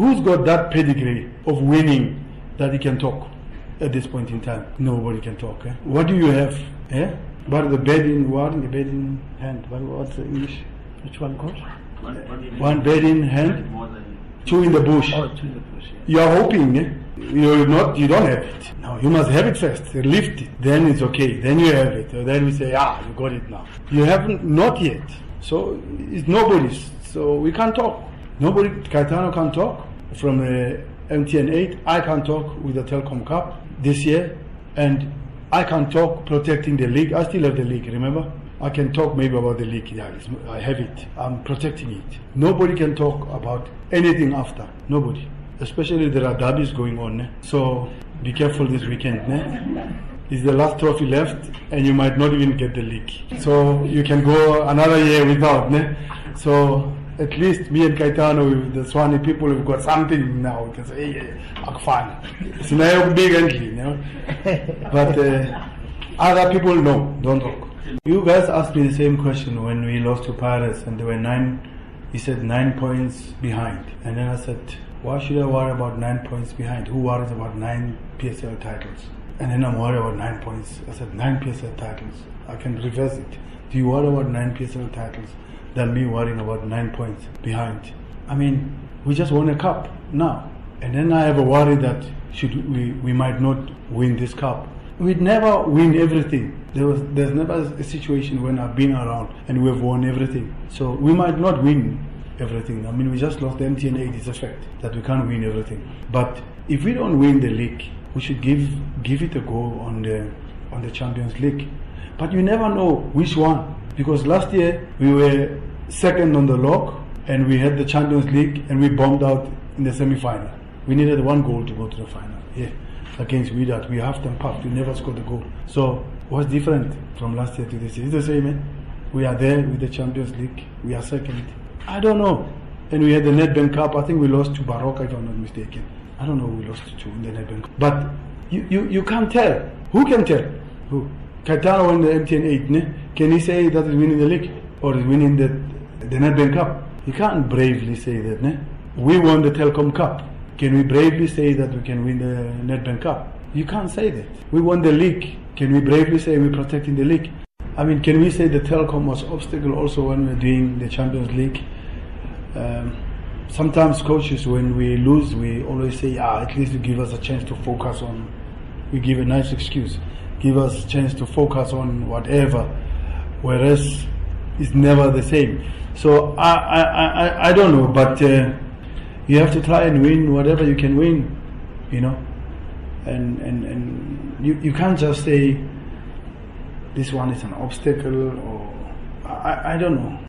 who's got that pedigree of winning that he can talk at this point in time? Nobody can talk. Eh? What do you have? Eh? But the bed in one, the bed in hand. What, what's the English? Which one called? One bed in hand, two in the bush. Oh, to the bush. Yeah. You are hoping, eh? You're not, you don't have it. No, you must have it first. Lift it. Then it's okay. Then you have it. Or then we say, ah, you got it now. You haven't, not yet. So it's nobody's. So we can't talk. Nobody, Kaitano can't talk from the MTN 8. I can talk with the Telkom Cup this year. And I can talk protecting the league. I still have the league, remember? I can talk maybe about the league. Yeah, I have it. I'm protecting it. Nobody can talk about anything after. Nobody. Especially there are derbies going on. eh? So be careful this weekend. eh? It's the last trophy left, and you might not even get the league. So you can go another year without. ne? So at least me and Kaitano, the Tshwane people, have got something now. We can say, hey, akufana. Sinayo big endly, you know. But uh, other people, no, don't talk. You guys asked me the same question when we lost to Pirates and they were nine, he said nine points behind. And then I said, why should I worry about nine points behind? Who worries about nine PSL titles? And then I'm worried about nine points. I said, nine PSL titles. I can reverse it. Do you worry about nine PSL titles than me worrying about nine points behind? I mean, we just won a cup now. And then I have a worry that should we, we might not win this cup. We'd never win everything. There was there's never a situation when I've been around and we've won everything. So we might not win everything. I mean we just lost the MTN 8 it's a fact that we can't win everything. But if we don't win the league, we should give give it a go on the on the Champions League. But you never know which one. Because last year we were second on the log and we had the Champions League and we bombed out in the semi final. We needed one goal to go to the final. Yeah. Against Wydad. We half them puffed. We never scored a goal. So what's different from last year to this year? It's the same, eh? We are there with the Champions League. We are second. I don't know. And we had the Nedbank Cup. I think we lost to Baroka if I'm not mistaken. I don't know we lost to in the Nedbank But you, you, you can't tell. Who can tell? Who? Kaitano won the MTN 8, ne? Can he say that he's winning the league? Or is winning the, the Nedbank Cup? He can't bravely say that, ne? We won the Telkom Cup. Can we bravely say that we can win the Nedbank Cup? You can't say that. We won the league. Can we bravely say we're protecting the league? I mean, can we say the Telkom was obstacle also when we're doing the Champions League? Um, sometimes coaches, when we lose, we always say, ah, at least you give us a chance to focus on. We give a nice excuse, give us a chance to focus on whatever, whereas it's never the same. So I, I, I, I don't know, but uh, you have to try and win whatever you can win, you know, and and and you you can't just say this one is an obstacle or I, I don't know.